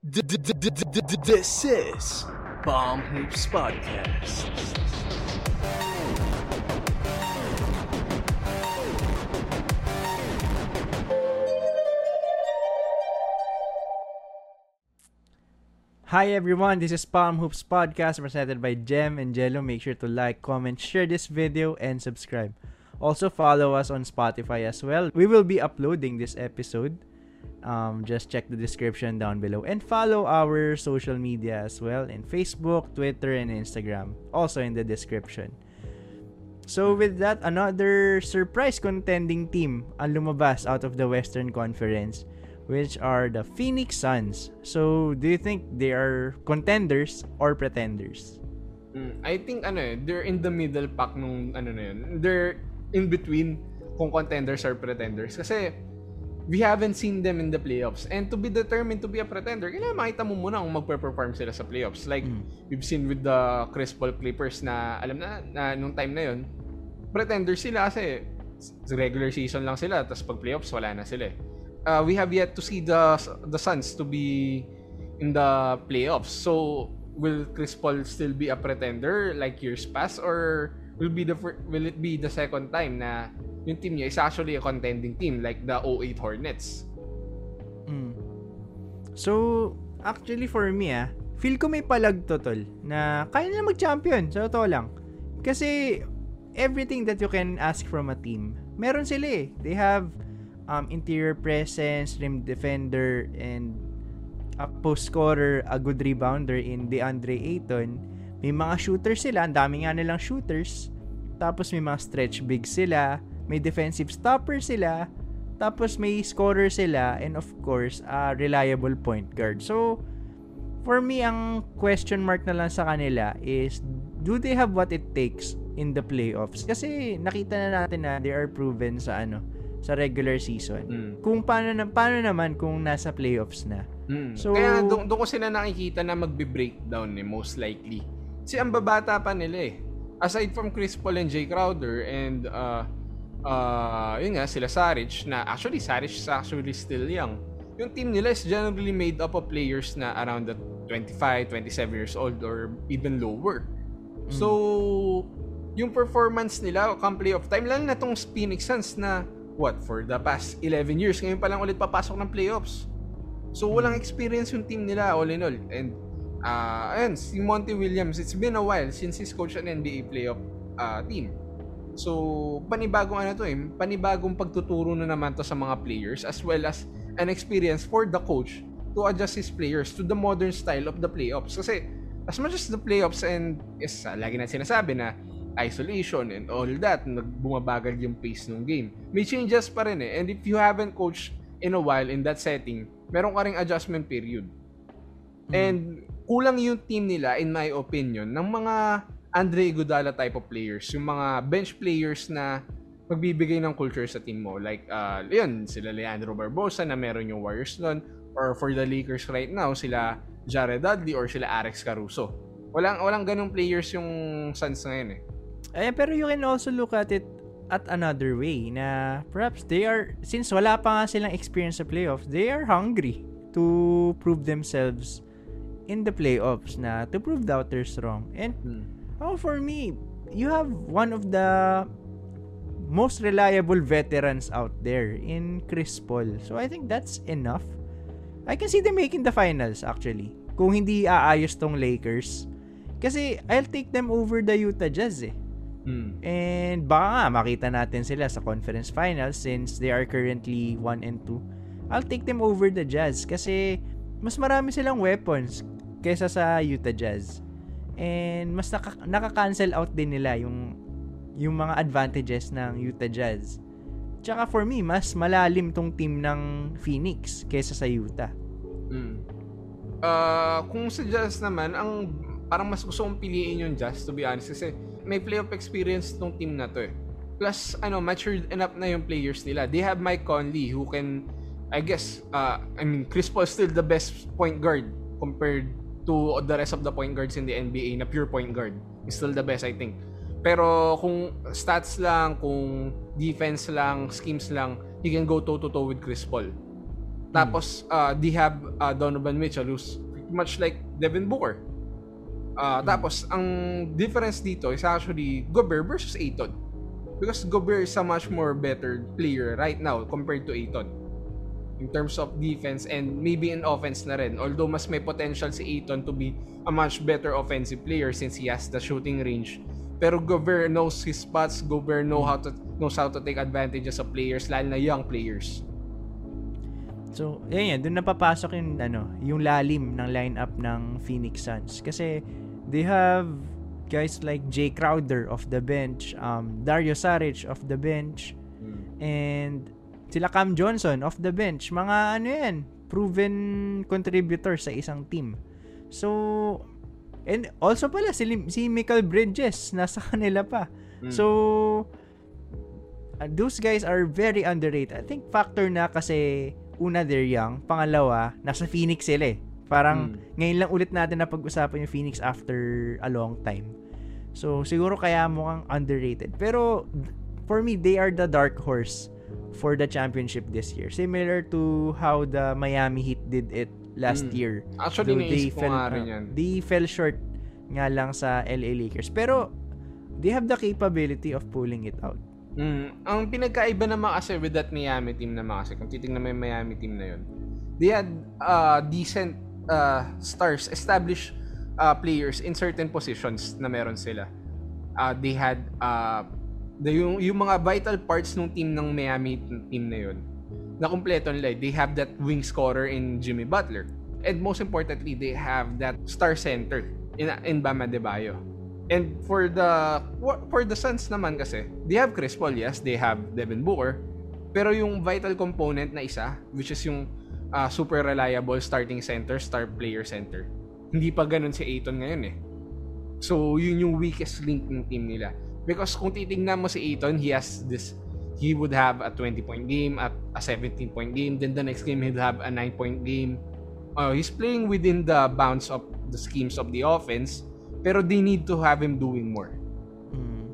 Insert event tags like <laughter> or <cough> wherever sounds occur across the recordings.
This is Bomb Hoops Podcast. Hi everyone, this is Palm Hoops Podcast presented by Jem and Jello. Make sure to like, comment, share this video, and subscribe. Also follow us on Spotify as well. We will be uploading this episode. Um, just check the description down below and follow our social media as well in Facebook, Twitter, and Instagram. Also in the description. So with that, another surprise contending team ang lumabas out of the Western Conference which are the Phoenix Suns. So, do you think they are contenders or pretenders? Mm, I think ano eh, they're in the middle pack nung ano na yun. They're in between kung contenders or pretenders. Kasi we haven't seen them in the playoffs. And to be determined to be a pretender, kailangan makita mo muna kung magpe-perform sila sa playoffs. Like, mm. we've seen with the Chris Paul Clippers na, alam na, na nung time na yun, pretenders sila kasi regular season lang sila, tapos pag playoffs, wala na sila eh uh, we have yet to see the the Suns to be in the playoffs. So will Chris Paul still be a pretender like years past or will be the will it be the second time na yung team niya is actually a contending team like the 08 Hornets? Mm. So actually for me ah, feel ko may palagtotol na kaya na mag-champion sa totoo lang. Kasi everything that you can ask from a team, meron sila eh. They have um, interior presence, rim defender, and a post scorer, a good rebounder in DeAndre Ayton. May mga shooters sila, ang dami nga nilang shooters. Tapos may mga stretch big sila, may defensive stopper sila, tapos may scorer sila, and of course, a reliable point guard. So, for me, ang question mark na lang sa kanila is, do they have what it takes in the playoffs? Kasi nakita na natin na they are proven sa ano, sa regular season. Mm. Kung paano na paano naman kung nasa playoffs na. Mm. So kaya doon do ko sila nakikita na magbe-breakdown eh most likely. Si ang babata pa nila eh. Aside from Chris Paul and Jay Crowder and uh uh yun nga sila Saric na actually Saric is actually still young. Yung team nila is generally made up of players na around the 25, 27 years old or even lower. Mm. So yung performance nila come playoff time lang na tong Phoenix Suns na what, for the past 11 years. Ngayon pa lang ulit papasok ng playoffs. So, walang experience yung team nila all in all. And, uh, ayun, si Monty Williams, it's been a while since he's coached an NBA playoff uh, team. So, panibagong ano to eh, panibagong pagtuturo na naman to sa mga players as well as an experience for the coach to adjust his players to the modern style of the playoffs. Kasi, as much as the playoffs and is uh, lagi na sinasabi na isolation and all that, nagbumabagal yung pace ng game. May changes pa rin eh. And if you haven't coached in a while in that setting, meron ka ring adjustment period. Mm. And kulang yung team nila, in my opinion, ng mga Andre Iguodala type of players. Yung mga bench players na magbibigay ng culture sa team mo. Like, uh, yun, sila Leandro Barbosa na meron yung Warriors nun. Or for the Lakers right now, sila Jared Dudley or sila Alex Caruso. Walang, walang ganong players yung Suns ngayon eh. Eh, pero you can also look at it at another way na perhaps they are, since wala pa nga silang experience sa playoffs, they are hungry to prove themselves in the playoffs na to prove doubters wrong. And hmm. Oh, for me, you have one of the most reliable veterans out there in Chris Paul. So I think that's enough. I can see them making the finals actually. Kung hindi aayos tong Lakers. Kasi I'll take them over the Utah Jazz eh. Mm. And baka nga makita natin sila sa conference finals since they are currently 1 and 2. I'll take them over the Jazz kasi mas marami silang weapons kaysa sa Utah Jazz. And mas naka- naka-cancel out din nila yung yung mga advantages ng Utah Jazz. Tsaka for me, mas malalim tong team ng Phoenix kaysa sa Utah. Mm. Uh, kung sa Jazz naman, ang parang mas gusto kong piliin yung Jazz to be honest kasi may playoff experience tong team na to eh. Plus, ano, matured enough na yung players nila. They have Mike Conley who can, I guess, uh, I mean, Chris Paul still the best point guard compared to the rest of the point guards in the NBA na pure point guard. He's still the best, I think. Pero kung stats lang, kung defense lang, schemes lang, he can go toe-to-toe with Chris Paul. Tapos, uh, they have uh, Donovan Mitchell who's much like Devin Booker. Uh, Tapos, ang difference dito is actually Gobert versus Aiton. Because Gobert is a much more better player right now compared to Aiton. In terms of defense and maybe in offense na rin. Although mas may potential si Aiton to be a much better offensive player since he has the shooting range. Pero Gobert knows his spots. Gobert know how to, knows how to take advantages of players, lalo na young players. So, yun yan, doon napapasok yung, ano, yung lalim ng lineup ng Phoenix Suns. Kasi, they have guys like Jay Crowder of the bench, um, Dario Saric of the bench, and sila Cam Johnson of the bench. Mga ano yan, proven contributor sa isang team. So, and also pala, si, si Michael Bridges, nasa <laughs> kanila pa. Mm. So, uh, those guys are very underrated. I think factor na kasi una they're young, pangalawa nasa Phoenix sila eh. Parang Mm. ngayon lang ulit natin na pag-usapan yung Phoenix after a long time. So siguro kaya mukhang underrated. Pero for me they are the dark horse for the championship this year. Similar to how the Miami Heat did it last Mm. year. Actually, Though ko nga rin yan. They fell short nga lang sa LA Lakers. Pero they have the capability of pulling it out. Mm, ang pinagkaiba naman kasi with that Miami team naman kasi kung titingnan mo yung Miami team na yun, they had uh, decent uh, stars, established uh, players in certain positions na meron sila. Uh, they had uh, yung, yung mga vital parts ng team ng Miami team na yun na kumpleto nila. They have that wing scorer in Jimmy Butler. And most importantly, they have that star center in, in Bam Adebayo. And for the for the Suns naman kasi, they have Chris Paul, yes, they have Devin Booker, pero yung vital component na isa, which is yung uh, super reliable starting center, star player center, hindi pa ganun si Aiton ngayon eh. So, yun yung weakest link ng team nila. Because kung titingnan mo si Aiton, he has this he would have a 20-point game, at a 17-point game, then the next game he'll have a 9-point game. Uh, he's playing within the bounds of the schemes of the offense, pero they need to have him doing more. Mm.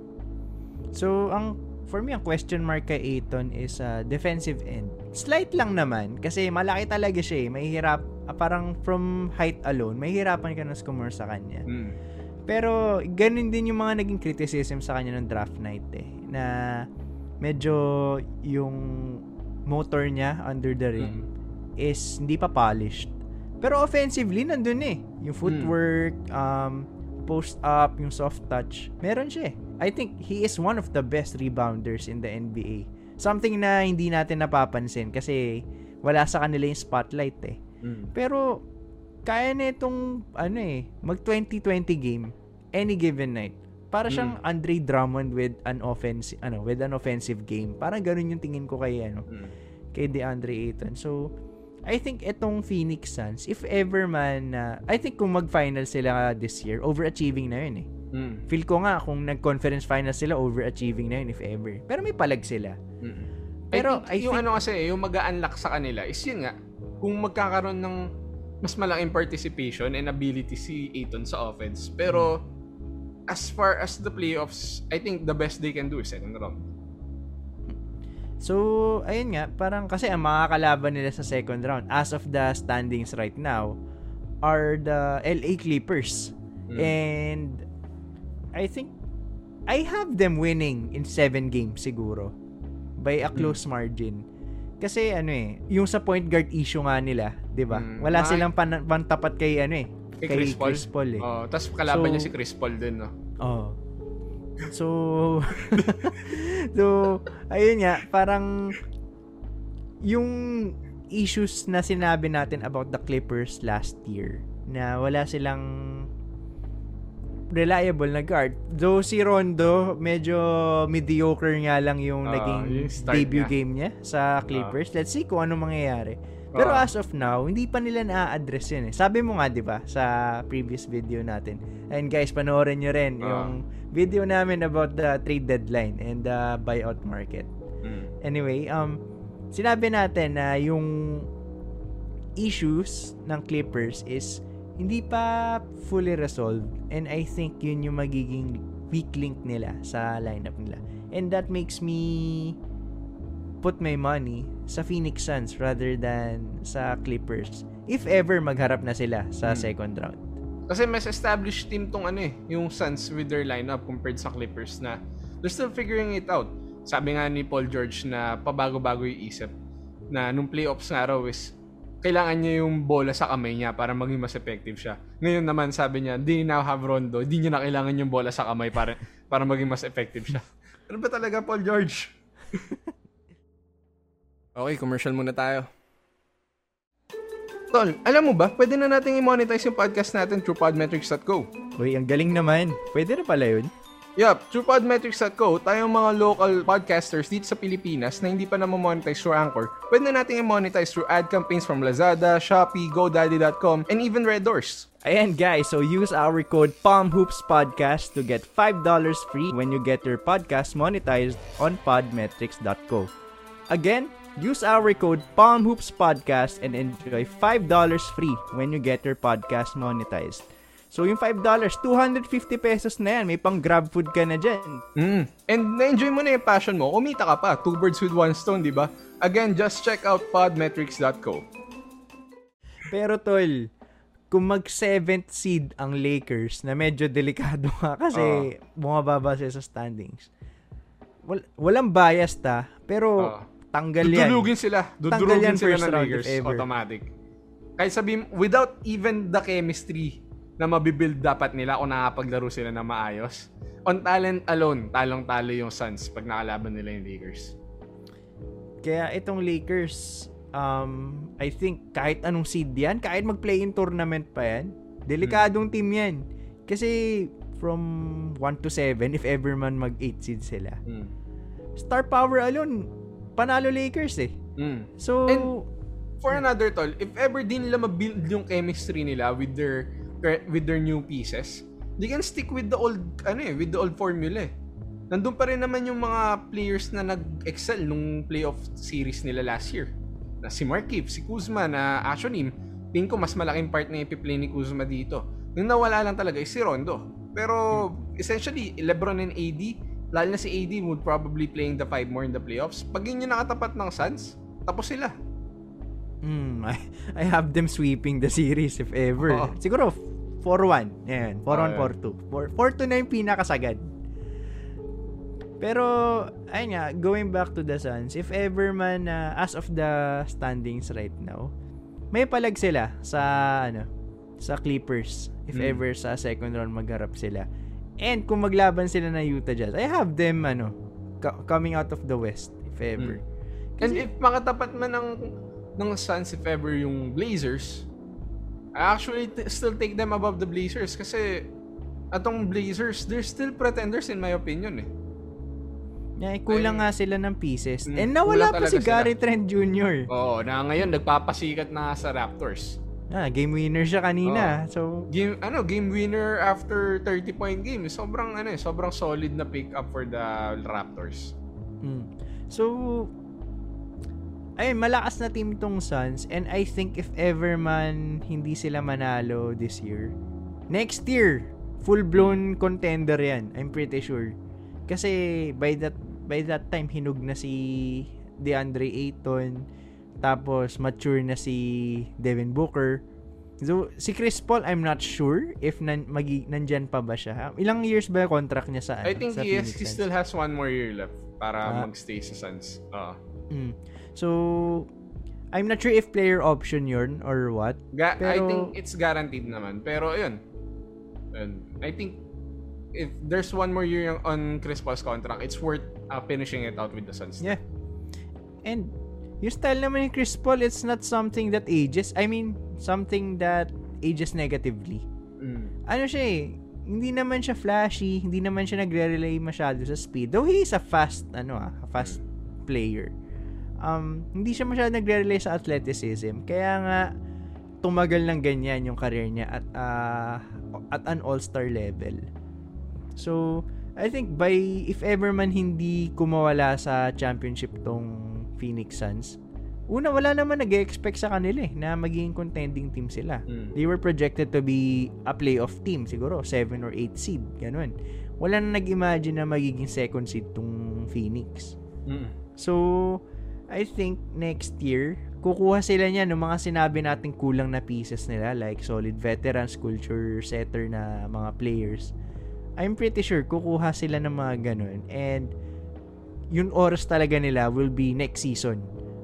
So, ang for me, ang question mark kay Aiton is uh, defensive end. Slight lang naman, kasi malaki talaga siya eh. Mahihirap, ah, parang from height alone, mahihirapan ka na score sa kanya. Mm. Pero, ganun din yung mga naging criticism sa kanya ng draft night eh. Na medyo yung motor niya under the rim is hindi pa polished. Pero offensively, nandun eh. Yung footwork, um, post up, yung soft touch, meron siya eh. I think he is one of the best rebounders in the NBA. Something na hindi natin napapansin kasi wala sa kanila yung spotlight eh. Mm. Pero kaya na itong ano eh, mag 2020 game any given night. Para siyang Andre Drummond with an offensive ano, with an offensive game. Parang ganun yung tingin ko kay ano, Mm. kay DeAndre Ayton. So I think itong Phoenix Suns, if ever man, uh, I think kung mag-final sila this year, overachieving na yun eh. Mm. Feel ko nga kung nag-conference final sila, overachieving na yun if ever. Pero may palag sila. Mm. Pero I think, I yung think- ano kasi, yung mag unlock sa kanila is yun nga, kung magkakaroon ng mas malaking participation and ability si Aiton sa offense. Pero, as far as the playoffs, I think the best they can do is second round. So, ayun nga, parang kasi ang mga kalaban nila sa second round as of the standings right now are the LA Clippers. Mm. And I think I have them winning in 7 games siguro by a close margin. Kasi ano eh, yung sa point guard issue nga nila, 'di ba? Mm. Wala Mga- silang pan- pantapat kay ano eh, Kay Chris Paul? eh. Oh, tapos kalaban So- niya si Chris Paul din, no? Oh. So, <laughs> so, ayun nga, parang yung issues na sinabi natin about the Clippers last year na wala silang reliable na guard. Though si Rondo, medyo mediocre nga lang yung Ah, naging yung debut niya. game niya sa Clippers. Let's see kung ano mangyayari. Pero Ah. as of now, hindi pa nila na-address yun eh. Sabi mo nga, di ba, sa previous video natin. And guys, panoorin nyo rin Ah. yung video namin about the trade deadline and the buyout market. Mm. Anyway, um, sinabi natin na yung issues ng Clippers is hindi pa fully resolved and I think yun yung magiging weak link nila sa lineup nila. And that makes me put my money sa Phoenix Suns rather than sa Clippers if ever magharap na sila sa Hmm. second round. Kasi mas established team tong ano eh, yung Suns with their lineup compared sa Clippers na they're still figuring it out. Sabi nga ni Paul George na pabago-bago yung isip na nung playoffs nga raw is kailangan niya yung bola sa kamay niya para maging mas effective siya. Ngayon naman sabi niya, di now have Rondo, di niya na kailangan yung bola sa kamay para para maging mas effective siya. <laughs> Ano ba talaga Paul George? <laughs> okay, commercial muna tayo. Tol, alam mo ba, pwede na nating i-monetize yung podcast natin through podmetrics.co. Uy, ang galing naman. Pwede na pala yun. Yup, through podmetrics.co, tayong mga local podcasters dito sa Pilipinas na hindi pa na monetize through Anchor, pwede na nating i-monetize through ad campaigns from Lazada, Shopee, GoDaddy.com, and even Red Doors. Ayan guys, so use our code PalmHoopsPodcast to get $5 free when you get your podcast monetized on podmetrics.co. Again, use our code PalmHoopsPodcast and enjoy $5 free when you get your podcast monetized. So yung $5, 250 pesos na yan. May pang grab food ka na dyan. Mm. And na-enjoy mo na yung passion mo, kumita ka pa. Two birds with one stone, di ba? Again, just check out podmetrics.co. Pero tol, kung mag 7th seed ang Lakers na medyo delikado nga kasi bumababa siya sa standings. Wal- walang bias ta, pero Oo. tanggal yan. Dudulugin sila. Dudulugin sila ng Lakers. ever. Automatic. Kahit sabihin, without even the chemistry na mabibuild dapat nila kung nakapaglaro sila na maayos. On talent alone, talong-talo yung Suns pag nakalaban nila yung Lakers. Kaya itong Lakers, um, I think kahit anong seed yan, kahit mag-play-in tournament pa yan, delikadong team yan. Kasi from 1 to 7, if ever man mag-8 seed sila, Mm. star power alone, panalo Lakers eh. Mm. So, And- For another tol, if ever din nila mabuild yung chemistry nila with their with their new pieces, they can stick with the old ano eh, with the old formula eh. Nandun pa rin naman yung mga players na nag-excel nung playoff series nila last year. Na si Markieff, si Kuzma na actually tingin ko mas malaking part na ipi-play ni Kuzma dito. Yung nawala lang talaga is si Rondo. Pero essentially, LeBron and AD, lalo na si AD would probably playing the five more in the playoffs. Pag yun yung nakatapat ng Suns, tapos sila. Mm, I, I have them sweeping the series if ever. Oo. Siguro 4-1. Yan, 4-1, Oo, yan. 4-2. 4 4-2 na yung pinakasagad. Pero, ayun nga, going back to the Suns, if ever man, uh, as of the standings right now, may palag sila sa, ano, sa Clippers. If Mm. ever sa second round magharap sila. And kung maglaban sila ng Utah Jazz, I have them, ano, co- coming out of the West, if ever. And if makatapat man ng ng Suns if ever yung Blazers, I actually t- still take them above the Blazers kasi atong Blazers, they're still pretenders in my opinion eh. Yeah, eh, kulang nga sila ng pieces. Mm, And nawala pa si sila. Gary Trent Jr. Oo, na ngayon nagpapasikat na sa Raptors. Ah, game winner siya kanina. So, Game ano, game winner after 30 point game. Sobrang ano eh, sobrang solid na pick up for the Raptors. mm. So, ay malakas na team tong Suns and I think if ever man hindi sila manalo this year, next year, full-blown contender yan. I'm pretty sure. Kasi by that by that time hinug na si DeAndre Ayton tapos mature na si Devin Booker. So, si Chris Paul, I'm not sure if nan, magi, nandyan pa ba siya. Ilang years ba yung contract niya sa, ano, I think sa he, has, he still has one more year left para Ah. magstay sa Suns. Oo. Mm. So, I'm not sure if player option yun or what. Ga- I Pero- think it's guaranteed naman. Pero yun. I think if there's one more year on Chris Paul's contract, it's worth uh, finishing it out with the Suns. Yeah. And yung style naman ni Chris Paul, it's not something that ages. I mean, something that ages negatively. Mm. Ano siya eh, hindi naman siya flashy, hindi naman siya nagre-relay masyado sa speed. Though he is a fast, ano ah, a fast player. Um, hindi siya masyado nagre-relay sa athleticism. Kaya nga, tumagal ng ganyan yung career niya at ah, at an all-star level. So, I think by if ever man hindi kumawala sa championship tong Phoenix Suns, una wala naman nag-expect sa kanila eh na magiging contending team sila. Mm. They were projected to be a playoff team siguro, 7 or 8 seed, ganun. Wala na nag-imagine na magiging second seed tong Phoenix. Mm. So, I think next year, kukuha sila niya ng mga sinabi nating kulang na pieces nila like solid veterans, culture setter na mga players. I'm pretty sure kukuha sila ng mga ganun and yung oras talaga nila will be next season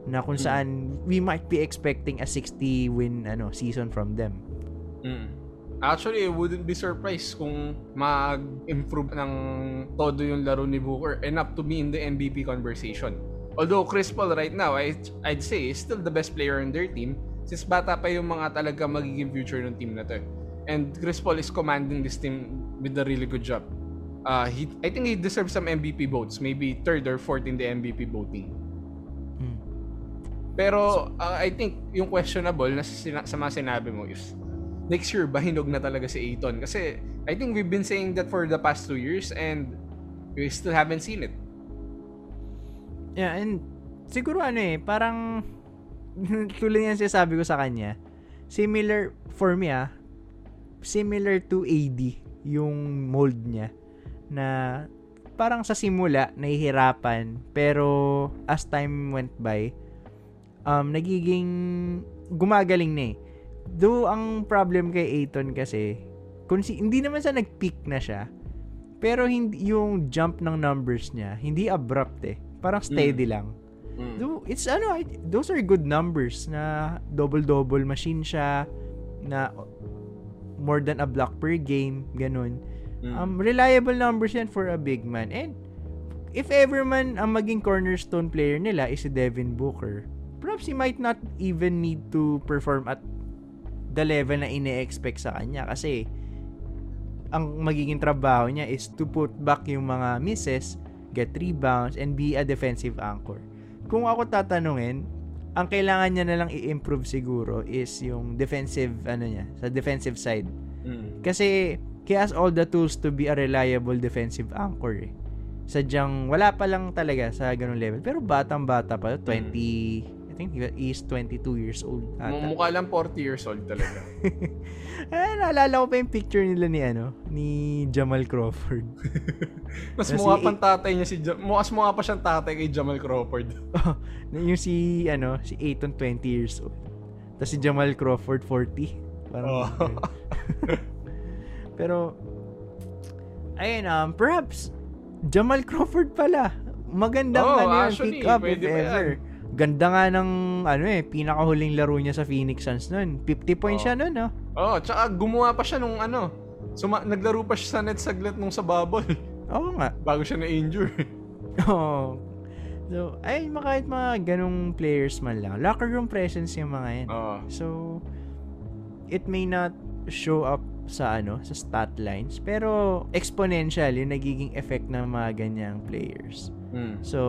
na kung saan we might be expecting a 60 win ano season from them. Mm. Actually, I wouldn't be surprised kung mag-improve ng todo yung laro ni Booker enough to be in the MVP conversation. Although Chris Paul right now, I, I'd say, is still the best player on their team since bata pa yung mga talaga magiging future ng team na to. And Chris Paul is commanding this team with a really good job. Uh, he, I think he deserves some MVP votes. Maybe third or fourth in the MVP voting. Hmm. Pero uh, I think yung questionable na sa, sa mga sinabi mo is next year ba hinog na talaga si Aiton? Kasi I think we've been saying that for the past two years and we still haven't seen it. Yeah, and siguro ano eh, parang <laughs> tulad yan sinasabi ko sa kanya, similar, for me ah, similar to AD, yung mold niya, na parang sa simula, nahihirapan, pero as time went by, um, nagiging gumagaling na eh. Though, ang problem kay Aiton kasi, kung si, hindi naman sa nag-peak na siya, pero hindi yung jump ng numbers niya, hindi abrupt eh. Parang steady lang. Mm. It's ano, I- those are good numbers na double-double machine siya, na more than a block per game, ganun. Mm. Um, reliable numbers yan for a big man. And, if ever man ang maging cornerstone player nila is si Devin Booker, perhaps he might not even need to perform at the level na ine-expect sa kanya kasi ang magiging trabaho niya is to put back yung mga misses, get rebounds, and be a defensive anchor. Kung ako tatanungin, ang kailangan niya na lang i-improve siguro is yung defensive, ano niya, sa defensive side. Mm. Kasi he has all the tools to be a reliable defensive anchor eh. Sadyang wala pa lang talaga sa ganung level. Pero batang-bata pa, 20, I think he is 22 years old. ata. Mukha lang 40 years old talaga. ah, <laughs> naalala ko pa yung picture nila ni ano, ni Jamal Crawford. <laughs> Mas mukha pang tatay niya si Jam- Mas mukha pa siyang tatay kay Jamal Crawford. <laughs> yung si ano, si Aiton 20 years old. Tapos si Jamal Crawford 40. Parang Oh. Pero ayun um perhaps Jamal Crawford pala. Magandang Oh, ano yun, pick up if pa yan. Ganda nga ng ano eh, pinakahuling laro niya sa Phoenix Suns noon. 50 points Oh. siya noon, no? oh, tsaka gumawa pa siya nung ano. Suma- naglaro pa siya sa net saglit nung sa bubble <laughs> Oo nga. bago siya na-injure. <laughs> Oo. So, ay, kahit mga ganong players man lang. Locker room presence yung mga yan. Oh. So, it may not show up sa ano, sa stat lines, pero exponential yung nagiging effect ng mga ganyang players. Mm. So,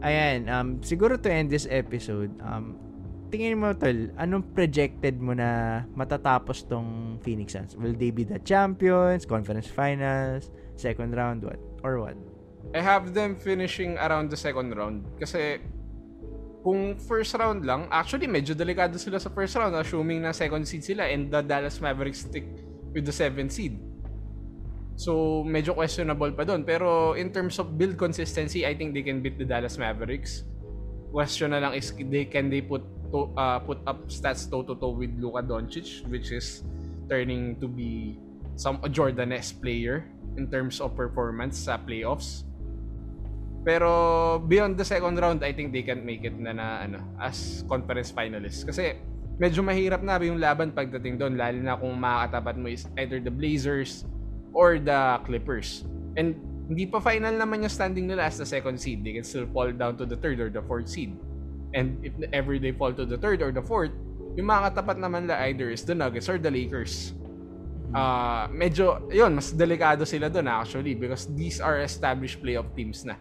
ayan, um, siguro to end this episode, um, tingin mo, Tol, anong projected mo na matatapos tong Phoenix Suns? Will they be the champions, conference finals, second round, what? Or what? I have them finishing around the second round kasi kung first round lang, actually medyo delikado sila sa first round assuming na second seed sila and the Dallas Mavericks stick with the seventh seed. So, medyo questionable pa doon. Pero in terms of build consistency, I think they can beat the Dallas Mavericks. Question na lang is they can they put to, uh, put up stats toe to toe with Luka Doncic which is turning to be some a player in terms of performance sa playoffs. Pero beyond the second round, I think they can make it na, na ano, as conference finalists. Kasi medyo mahirap na yung laban pagdating doon, lalo na kung makakatapat mo is either the Blazers or the Clippers. And hindi pa final naman yung standing nila as the second seed. They can still fall down to the third or the fourth seed. And if ever they fall to the third or the fourth, yung makakatapat naman la either is the Nuggets or the Lakers. Ah, medyo, yun, mas delikado sila doon actually because these are established playoff teams na.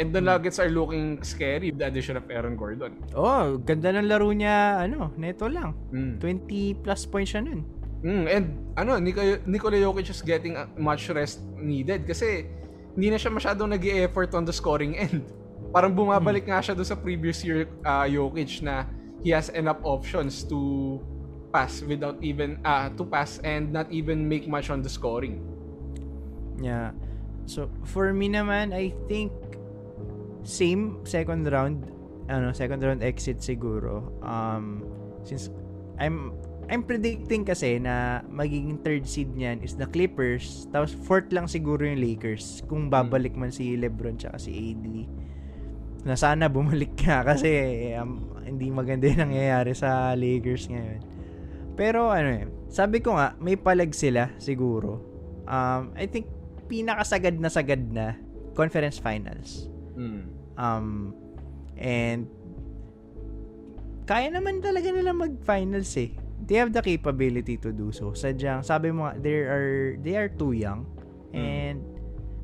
And the Nuggets are looking scary with the addition of Aaron Gordon. Oh, ganda ng laro niya, ano, neto lang. Mm. 20 plus points siya nun. Mm, and ano, Nikola, Nikola Jokic is getting uh, much rest needed kasi hindi na siya masyadong nag effort on the scoring end. <laughs> Parang bumabalik nga siya doon sa previous year uh, Jokic na he has enough options to pass without even uh, to pass and not even make much on the scoring. Yeah. So, for me naman, I think same second round. ano, second round exit siguro. Um, since I'm I'm predicting kasi na magiging third seed niyan is the Clippers, tapos fourth lang siguro yung Lakers kung babalik man si LeBron tsaka si AD. Na sana bumalik ka <laughs> kasi um, hindi maganda yung nangyayari sa Lakers ngayon. Pero ano eh, sabi ko nga, may palag sila siguro. Um, I think pinakasagad na sagad na conference finals. Mm. Um, and kaya naman talaga nila mag-finals eh. They have the capability to do so. Sadyang, sabi mo they are, they are too young. And,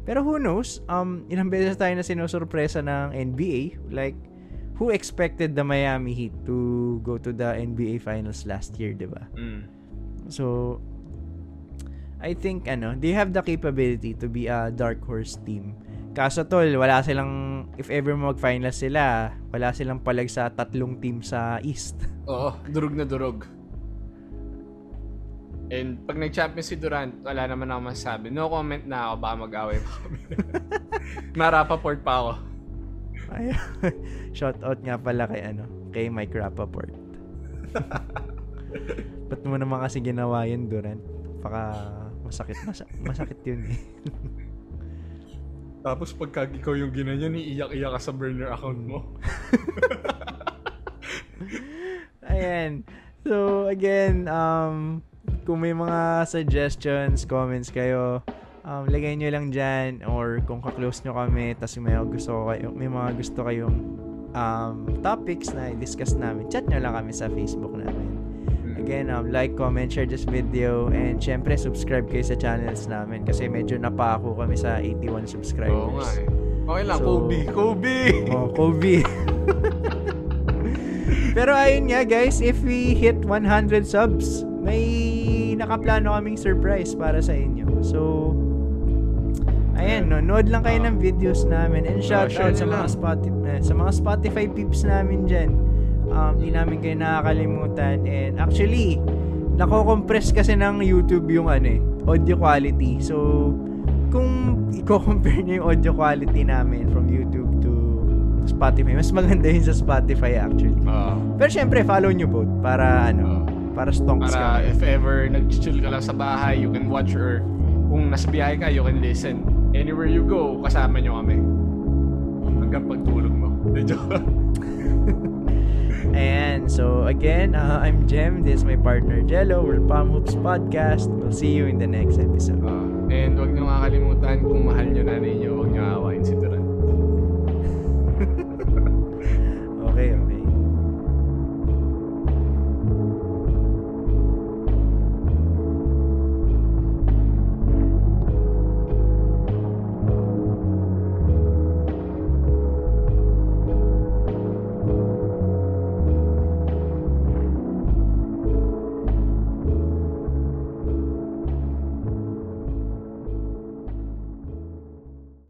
pero who knows? Um, ilang beses tayo na sinusurpresa ng NBA. Like, who expected the Miami Heat to go to the NBA Finals last year, di ba? Mm. So, I think, ano, they have the capability to be a dark horse team. Kaso tol, wala silang, if ever mag-finals sila, wala silang palag sa tatlong team sa East. Oo, durog na durog. And pag nag-champion si Durant, wala naman ako masasabi. No comment na ako, baka mag-away pa kami. <laughs> Marapaport pa ako. Ay, <laughs> shout out nga pala kay ano, kay Mike Rappaport. <laughs> Ba't mo naman kasi ginawa yun, Durant? Baka masakit, mas- masakit yun eh. Tapos pagka ikaw yung ginanyan, iiyak-iyak ka sa burner account mo. Ayan. So, again, um, kung may mga suggestions, comments kayo, um, lagay nyo lang dyan or kung ka-close nyo kami tas may gusto kayo, may mga gusto kayong um, topics na i-discuss namin, chat nyo lang kami sa Facebook namin. Again, um, like, comment, share this video and syempre subscribe kayo sa channels namin kasi medyo napako kami sa 81 subscribers. Oo nga eh. Okay lang, So- Kobe. Kobe! Oh, Kobe. <laughs> Pero ayun nga guys, if we hit 100 subs, may nakaplano kaming surprise para sa inyo. So, ayan, no, nood lang kayo ng videos namin and shout share out sa mga. Spotify, sa mga Spotify peeps namin dyan. Um, di namin kayo nakakalimutan and actually, nako-compress kasi ng YouTube yung ano eh, audio quality. So, kung i-compare nyo yung audio quality namin from YouTube to Spotify, mas maganda yun sa Spotify actually. Oo. Pero syempre, follow nyo both para ano. Para stonks para kami. if ever nag-chill ka lang sa bahay, you can watch or kung nasa biyahe ka, you can listen. Anywhere you go, kasama nyo kami. Hanggang pagtulog mo. <laughs> Joke. <laughs> Ayan, so again, uh, I'm Jem. This is my partner Jello. We're Palm Hoops Podcast. We'll see you in the next episode. Ah, and wag nyo kakalimutan kung mahal nyo nanay nyo, wag nyo aawain si Durant.